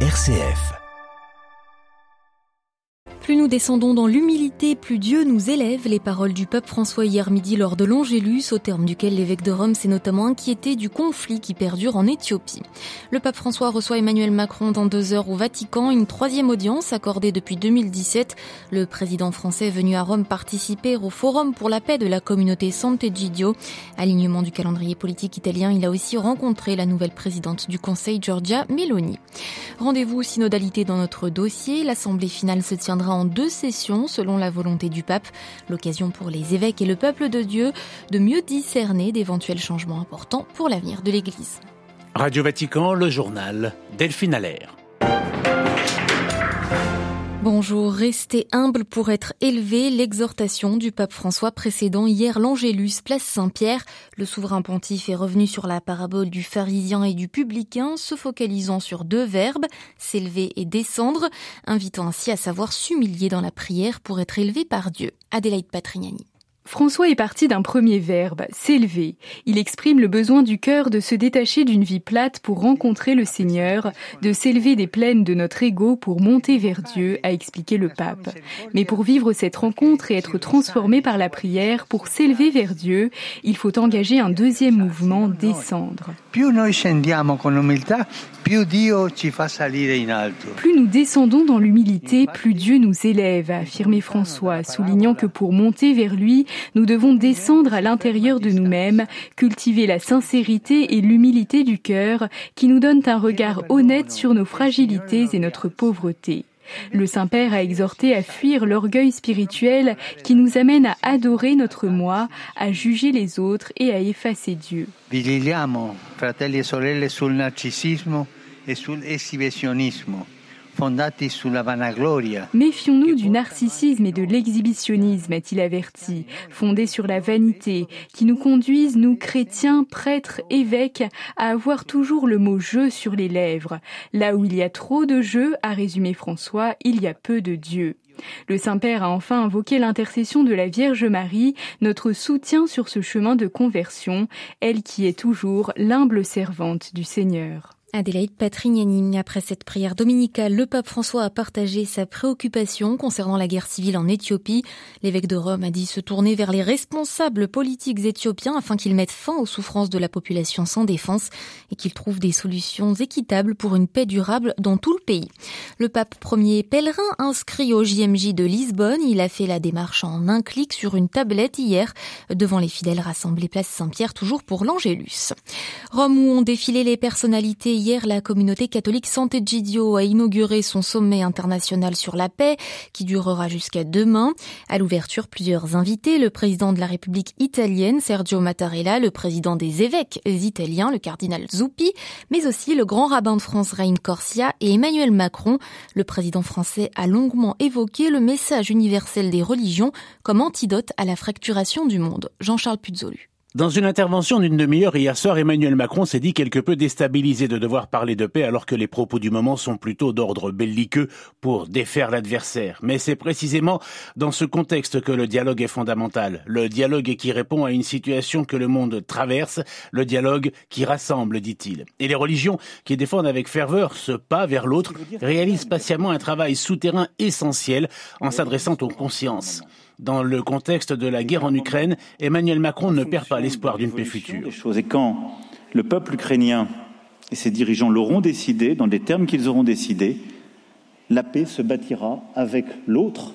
RCF. Plus nous descendons dans l'humilité, plus Dieu nous élève. Les paroles du pape François hier midi lors de l'Angélus, au terme duquel l'évêque de Rome s'est notamment inquiété du conflit qui perdure en Éthiopie. Le pape François reçoit Emmanuel Macron dans deux heures au Vatican, une troisième audience accordée depuis 2017. Le président français venu à Rome participer au Forum pour la paix de la communauté Sant'Egidio. Alignement du calendrier politique italien, il a aussi rencontré la nouvelle présidente du Conseil, Giorgia Meloni. Rendez-vous synodalité dans notre dossier. L'assemblée finale se tiendra en deux sessions selon la volonté du pape, l'occasion pour les évêques et le peuple de Dieu de mieux discerner d'éventuels changements importants pour l'avenir de l'Église. Radio Vatican, le journal Delphine Allaire. Bonjour, restez humble pour être élevé, l'exhortation du pape François précédant hier l'Angélus, place Saint-Pierre. Le souverain pontife est revenu sur la parabole du pharisien et du publicain, se focalisant sur deux verbes, s'élever et descendre, invitant ainsi à savoir s'humilier dans la prière pour être élevé par Dieu. Adélaïde Patrignani. François est parti d'un premier verbe, s'élever. Il exprime le besoin du cœur de se détacher d'une vie plate pour rencontrer le Seigneur, de s'élever des plaines de notre ego pour monter vers Dieu, a expliqué le pape. Mais pour vivre cette rencontre et être transformé par la prière, pour s'élever vers Dieu, il faut engager un deuxième mouvement, descendre. Plus nous descendons dans l'humilité, plus Dieu nous élève, a affirmé François, soulignant que pour monter vers lui, nous devons descendre à l'intérieur de nous-mêmes, cultiver la sincérité et l'humilité du cœur qui nous donnent un regard honnête sur nos fragilités et notre pauvreté. Le Saint-Père a exhorté à fuir l'orgueil spirituel qui nous amène à adorer notre moi, à juger les autres et à effacer Dieu. Méfions-nous du narcissisme et de l'exhibitionnisme, a-t-il averti, fondés sur la vanité, qui nous conduisent, nous chrétiens, prêtres, évêques, à avoir toujours le mot je sur les lèvres. Là où il y a trop de je, a résumé François, il y a peu de Dieu. Le Saint-Père a enfin invoqué l'intercession de la Vierge Marie, notre soutien sur ce chemin de conversion, elle qui est toujours l'humble servante du Seigneur. Adélaïde Patrignani. Après cette prière dominicale, le pape François a partagé sa préoccupation concernant la guerre civile en Éthiopie. L'évêque de Rome a dit se tourner vers les responsables politiques éthiopiens afin qu'ils mettent fin aux souffrances de la population sans défense et qu'ils trouvent des solutions équitables pour une paix durable dans tout le pays. Le pape premier pèlerin inscrit au JMJ de Lisbonne, il a fait la démarche en un clic sur une tablette hier devant les fidèles rassemblés place Saint-Pierre, toujours pour l'Angélus. Rome où ont défilé les personnalités hier, la communauté catholique Sant'Egidio a inauguré son sommet international sur la paix qui durera jusqu'à demain. À l'ouverture, plusieurs invités, le président de la République italienne Sergio Mattarella, le président des évêques italiens, le cardinal Zuppi, mais aussi le grand rabbin de France Rain Corsia et Emmanuel Macron. Le président français a longuement évoqué le message universel des religions comme antidote à la fracturation du monde. Jean-Charles Puzolu. Dans une intervention d'une demi-heure hier soir, Emmanuel Macron s'est dit quelque peu déstabilisé de devoir parler de paix alors que les propos du moment sont plutôt d'ordre belliqueux pour défaire l'adversaire. Mais c'est précisément dans ce contexte que le dialogue est fondamental. Le dialogue qui répond à une situation que le monde traverse, le dialogue qui rassemble, dit-il. Et les religions qui défendent avec ferveur ce pas vers l'autre réalisent patiemment un travail souterrain essentiel en s'adressant aux consciences. Dans le contexte de la guerre en Ukraine, Emmanuel Macron ne perd pas l'espoir d'une paix future. Et quand le peuple ukrainien et ses dirigeants l'auront décidé, dans les termes qu'ils auront décidé, la paix se bâtira avec l'autre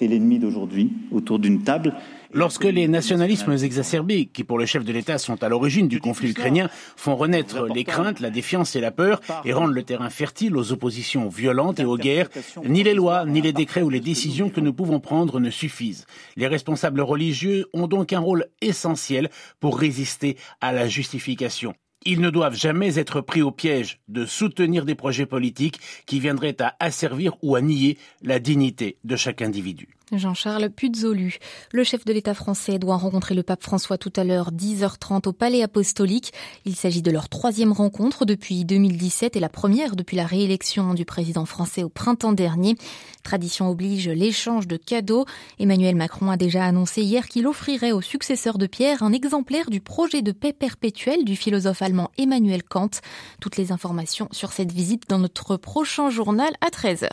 et l'ennemi d'aujourd'hui autour d'une table Lorsque les nationalismes exacerbés, qui pour le chef de l'État sont à l'origine du conflit ukrainien, font renaître les craintes, la défiance et la peur et rendent le terrain fertile aux oppositions violentes et aux guerres, ni les lois, ni les décrets ou les décisions que nous pouvons prendre ne suffisent. Les responsables religieux ont donc un rôle essentiel pour résister à la justification. Ils ne doivent jamais être pris au piège de soutenir des projets politiques qui viendraient à asservir ou à nier la dignité de chaque individu. Jean-Charles Puzolu. Le chef de l'État français doit rencontrer le pape François tout à l'heure 10h30 au Palais Apostolique. Il s'agit de leur troisième rencontre depuis 2017 et la première depuis la réélection du président français au printemps dernier. Tradition oblige l'échange de cadeaux. Emmanuel Macron a déjà annoncé hier qu'il offrirait au successeur de Pierre un exemplaire du projet de paix perpétuelle du philosophe allemand Emmanuel Kant. Toutes les informations sur cette visite dans notre prochain journal à 13h.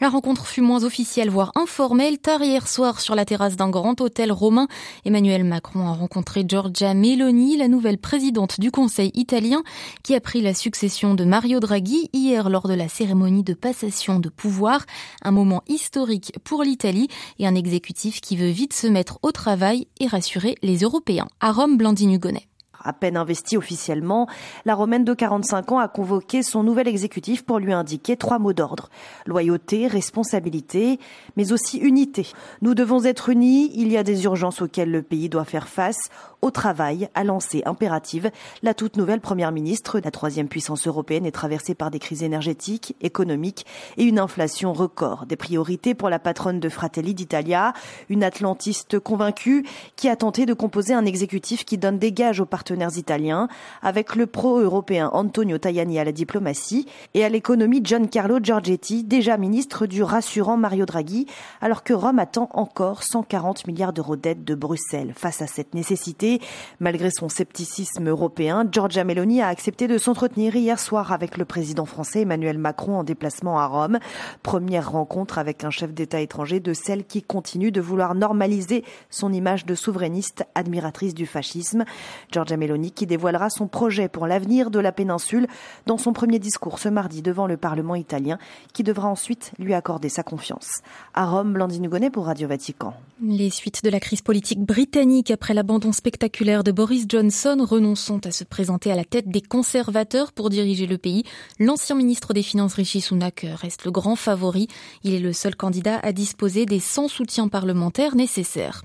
La rencontre fut moins officielle, voire informelle hier soir sur la terrasse d'un grand hôtel romain. Emmanuel Macron a rencontré Giorgia Meloni, la nouvelle présidente du Conseil italien, qui a pris la succession de Mario Draghi hier lors de la cérémonie de passation de pouvoir. Un moment historique pour l'Italie et un exécutif qui veut vite se mettre au travail et rassurer les Européens. À Rome, Blandine Hugonnet. À peine investie officiellement, la Romaine de 45 ans a convoqué son nouvel exécutif pour lui indiquer trois mots d'ordre. Loyauté, responsabilité, mais aussi unité. Nous devons être unis, il y a des urgences auxquelles le pays doit faire face. Au travail, a lancé impérative la toute nouvelle première ministre. La troisième puissance européenne est traversée par des crises énergétiques, économiques et une inflation record. Des priorités pour la patronne de Fratelli d'Italia, une atlantiste convaincue qui a tenté de composer un exécutif qui donne des gages aux partenaires italiens, avec le pro-européen Antonio Tajani à la diplomatie et à l'économie Giancarlo Giorgetti, déjà ministre du rassurant Mario Draghi, alors que Rome attend encore 140 milliards d'euros d'aide de Bruxelles. Face à cette nécessité, malgré son scepticisme européen, Giorgia Meloni a accepté de s'entretenir hier soir avec le président français Emmanuel Macron en déplacement à Rome. Première rencontre avec un chef d'État étranger de celle qui continue de vouloir normaliser son image de souverainiste admiratrice du fascisme. Giorgia Meloni qui dévoilera son projet pour l'avenir de la péninsule dans son premier discours ce mardi devant le Parlement italien qui devra ensuite lui accorder sa confiance. À Rome, Blandine Hugonnet pour Radio Vatican. Les suites de la crise politique britannique après l'abandon spectaculaire de Boris Johnson renonçant à se présenter à la tête des conservateurs pour diriger le pays. L'ancien ministre des Finances Rishi Sunak reste le grand favori. Il est le seul candidat à disposer des 100 soutiens parlementaires nécessaires.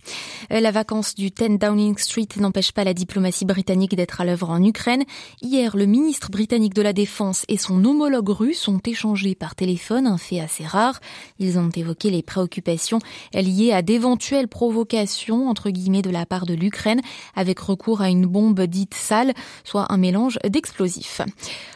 La vacance du 10 Downing Street n'empêche pas la diplomatie britannique d'être à l'œuvre en Ukraine. Hier, le ministre britannique de la Défense et son homologue russe ont échangé par téléphone, un fait assez rare. Ils ont évoqué les préoccupations liées à provocations, entre guillemets, de la part de l'Ukraine, avec recours à une bombe dite sale, soit un mélange d'explosifs.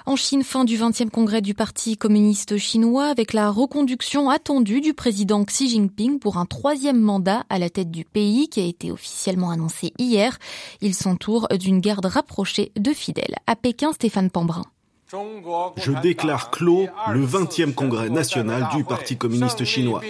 En Chine, fin du 20e congrès du Parti communiste chinois, avec la reconduction attendue du président Xi Jinping pour un troisième mandat à la tête du pays, qui a été officiellement annoncé hier. Il s'entoure d'une garde rapprochée de fidèles. À Pékin, Stéphane Pambrin. Je déclare clos le 20e congrès national du Parti communiste chinois.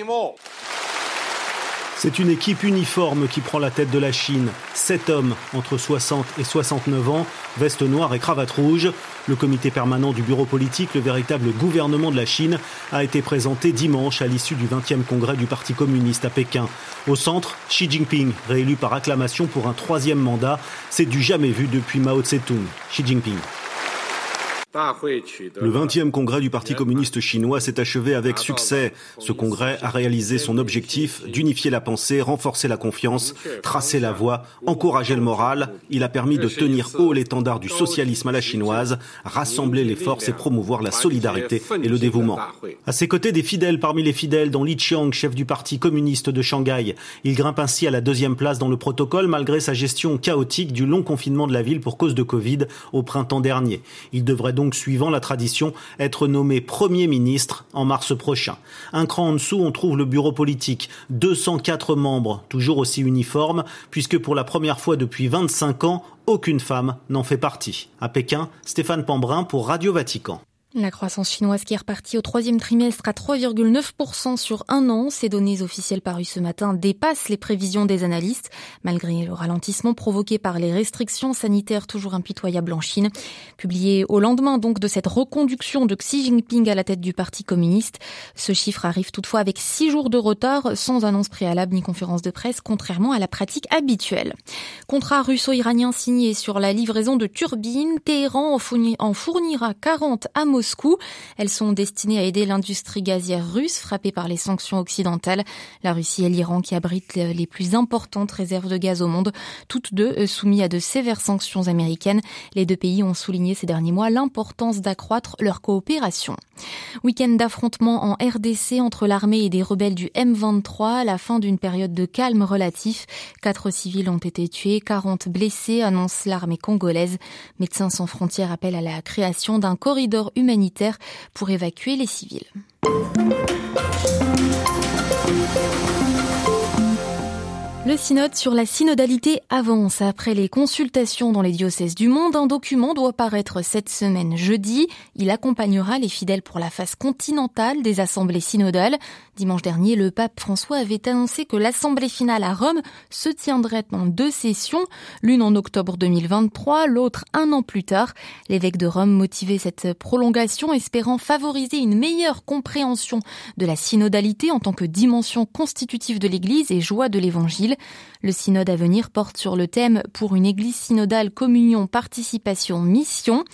C'est une équipe uniforme qui prend la tête de la Chine. Sept hommes entre 60 et 69 ans, veste noire et cravate rouge. Le comité permanent du bureau politique, le véritable gouvernement de la Chine, a été présenté dimanche à l'issue du 20e congrès du Parti communiste à Pékin. Au centre, Xi Jinping, réélu par acclamation pour un troisième mandat. C'est du jamais vu depuis Mao Tse-tung. Xi Jinping. Le 20e congrès du Parti communiste chinois s'est achevé avec succès. Ce congrès a réalisé son objectif d'unifier la pensée, renforcer la confiance, tracer la voie, encourager le moral. Il a permis de tenir haut l'étendard du socialisme à la chinoise, rassembler les forces et promouvoir la solidarité et le dévouement. À ses côtés, des fidèles parmi les fidèles, dont Li Qiang, chef du Parti communiste de Shanghai. Il grimpe ainsi à la deuxième place dans le protocole malgré sa gestion chaotique du long confinement de la ville pour cause de Covid au printemps dernier. Il devrait donc, suivant la tradition, être nommé Premier ministre en mars prochain. Un cran en dessous, on trouve le bureau politique. 204 membres, toujours aussi uniformes, puisque pour la première fois depuis 25 ans, aucune femme n'en fait partie. À Pékin, Stéphane Pambrin pour Radio Vatican. La croissance chinoise qui est repartie au troisième trimestre à 3,9% sur un an. Ces données officielles parues ce matin dépassent les prévisions des analystes, malgré le ralentissement provoqué par les restrictions sanitaires toujours impitoyables en Chine. Publié au lendemain donc de cette reconduction de Xi Jinping à la tête du Parti communiste, ce chiffre arrive toutefois avec six jours de retard, sans annonce préalable ni conférence de presse, contrairement à la pratique habituelle. Contrat russo-iranien signé sur la livraison de turbines, Téhéran en fournira 40 à. Elles sont destinées à aider l'industrie gazière russe frappée par les sanctions occidentales. La Russie et l'Iran qui abritent les plus importantes réserves de gaz au monde, toutes deux euh, soumises à de sévères sanctions américaines. Les deux pays ont souligné ces derniers mois l'importance d'accroître leur coopération. Week-end d'affrontement en RDC entre l'armée et des rebelles du M23, la fin d'une période de calme relatif. Quatre civils ont été tués, 40 blessés, annonce l'armée congolaise. Médecins sans frontières appellent à la création d'un corridor humanitaire pour évacuer les civils. Le synode sur la synodalité avance. Après les consultations dans les diocèses du monde, un document doit paraître cette semaine jeudi. Il accompagnera les fidèles pour la phase continentale des assemblées synodales. Dimanche dernier, le pape François avait annoncé que l'assemblée finale à Rome se tiendrait en deux sessions, l'une en octobre 2023, l'autre un an plus tard. L'évêque de Rome motivait cette prolongation espérant favoriser une meilleure compréhension de la synodalité en tant que dimension constitutive de l'Église et joie de l'Évangile. Le synode à venir porte sur le thème pour une église synodale communion, participation, mission.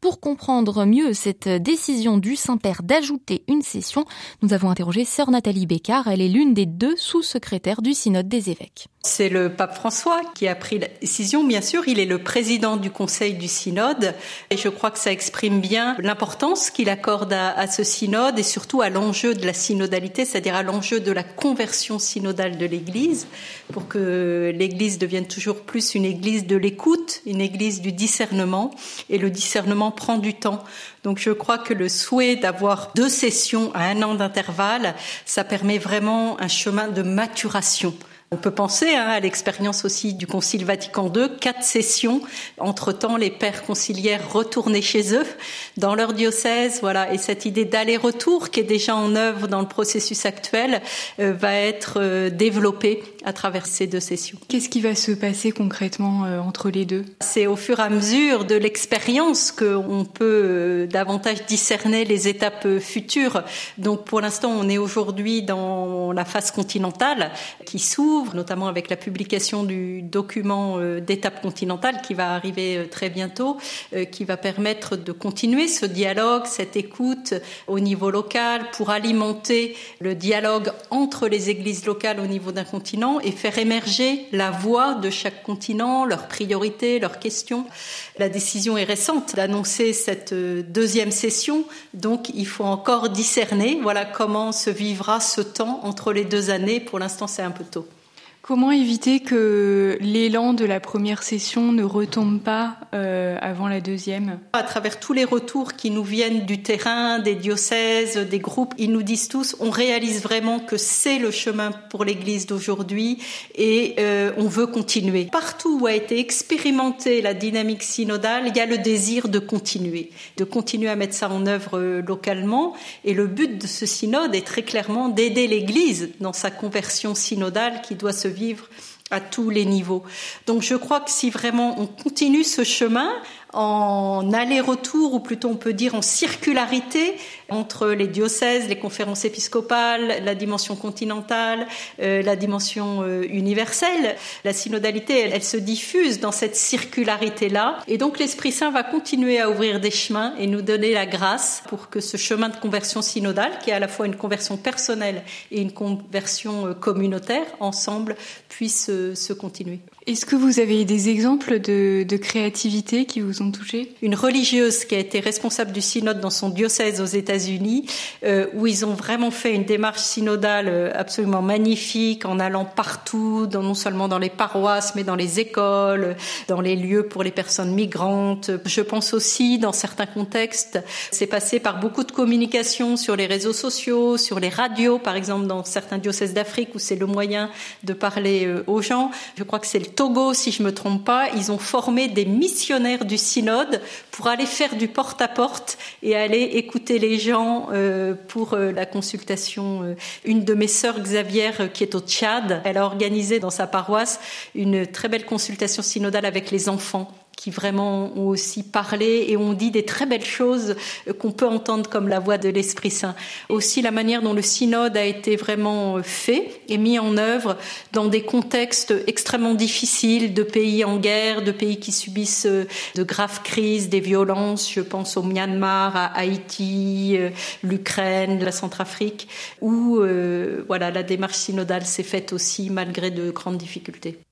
Pour comprendre mieux cette décision du Saint-Père d'ajouter une session, nous avons interrogé sœur Nathalie Bécard. Elle est l'une des deux sous-secrétaires du synode des évêques. C'est le pape François qui a pris la décision. Bien sûr, il est le président du conseil du synode et je crois que ça exprime bien l'importance qu'il accorde à, à, ce synode et surtout à l'enjeu de la synodalité, c'est-à-dire à, à l'enjeu de la conversion synodale de l'Église pour que l'Église devienne toujours plus une Église de l'écoute, une Église du discernement et le discernement prend du temps. Donc je crois que le souhait d'avoir deux sessions à un an d'intervalle, ça permet vraiment un chemin de maturation. On peut penser hein, à l'expérience aussi du Concile Vatican II, quatre sessions. Entre-temps, les pères conciliaires retournaient chez eux, dans leur diocèse, voilà. Et cette idée d'aller-retour, qui est déjà en œuvre dans le processus actuel, euh, va être euh, développée à travers ces deux sessions. Qu'est-ce qui va se passer concrètement euh, entre les deux? C'est au fur et à mesure de l'expérience qu'on peut davantage discerner les étapes futures. Donc, pour l'instant, on est aujourd'hui dans la phase continentale qui s'ouvre notamment avec la publication du document euh, d'étape continentale qui va arriver euh, très bientôt, euh, qui va permettre de continuer ce dialogue, cette écoute au niveau local pour alimenter le dialogue entre les églises locales au niveau d'un continent et faire émerger la voix de chaque continent, leurs priorités, leurs questions. La décision est récente d'annoncer cette deuxième session, donc il faut encore discerner voilà comment se vivra ce temps entre les deux années. Pour l'instant, c'est un peu tôt. Comment éviter que l'élan de la première session ne retombe pas euh, avant la deuxième? À travers tous les retours qui nous viennent du terrain, des diocèses, des groupes, ils nous disent tous, on réalise vraiment que c'est le chemin pour l'Église d'aujourd'hui et euh, on veut continuer. Partout où a été expérimentée la dynamique synodale, il y a le désir de continuer, de continuer à mettre ça en œuvre euh, localement. Et le but de ce synode est très clairement d'aider l'Église dans sa conversion synodale qui doit se vivre à tous les niveaux. Donc je crois que si vraiment on continue ce chemin, en aller-retour, ou plutôt on peut dire en circularité entre les diocèses, les conférences épiscopales, la dimension continentale, euh, la dimension euh, universelle. La synodalité, elle, se diffuse dans cette circularité-là. Et donc l'Esprit Saint va continuer à ouvrir des chemins et nous donner la grâce pour que ce chemin de conversion synodale, qui est à la fois une conversion personnelle et une conversion euh, communautaire, ensemble, puisse se continuer. Est-ce que vous avez des exemples de créativité qui vous ont Une religieuse qui a été responsable du synode dans son diocèse aux États-Unis, euh, où ils ont vraiment fait une démarche synodale euh, absolument magnifique, en allant partout, non seulement dans les paroisses, mais dans les écoles, dans les lieux pour les personnes migrantes. Je pense aussi, dans certains contextes, c'est passé par beaucoup de communication sur les réseaux sociaux, sur les radios, par exemple dans certains diocèses d'Afrique, où c'est le moyen de parler euh, aux gens. Je crois que c'est le Togo, si je me trompe pas, ils ont formé des missionnaires du synode pour aller faire du porte-à-porte et aller écouter les gens euh, pour euh, la consultation. Euh, une de mes sœurs, Xavier, qui est au Tchad, elle a organisé dans sa paroisse une très belle consultation synodale avec les enfants qui vraiment ont aussi parlé et ont dit des très belles choses qu'on peut entendre comme la voix de l'Esprit Saint. Aussi la manière dont le synode a été vraiment fait et mis en œuvre dans des contextes extrêmement difficiles de pays en guerre, de pays qui subissent de graves crises, des violences. Je pense au Myanmar, à Haïti, euh, l'Ukraine, la Centrafrique, où euh, voilà la démarche synodale s'est faite aussi malgré de grandes difficultés.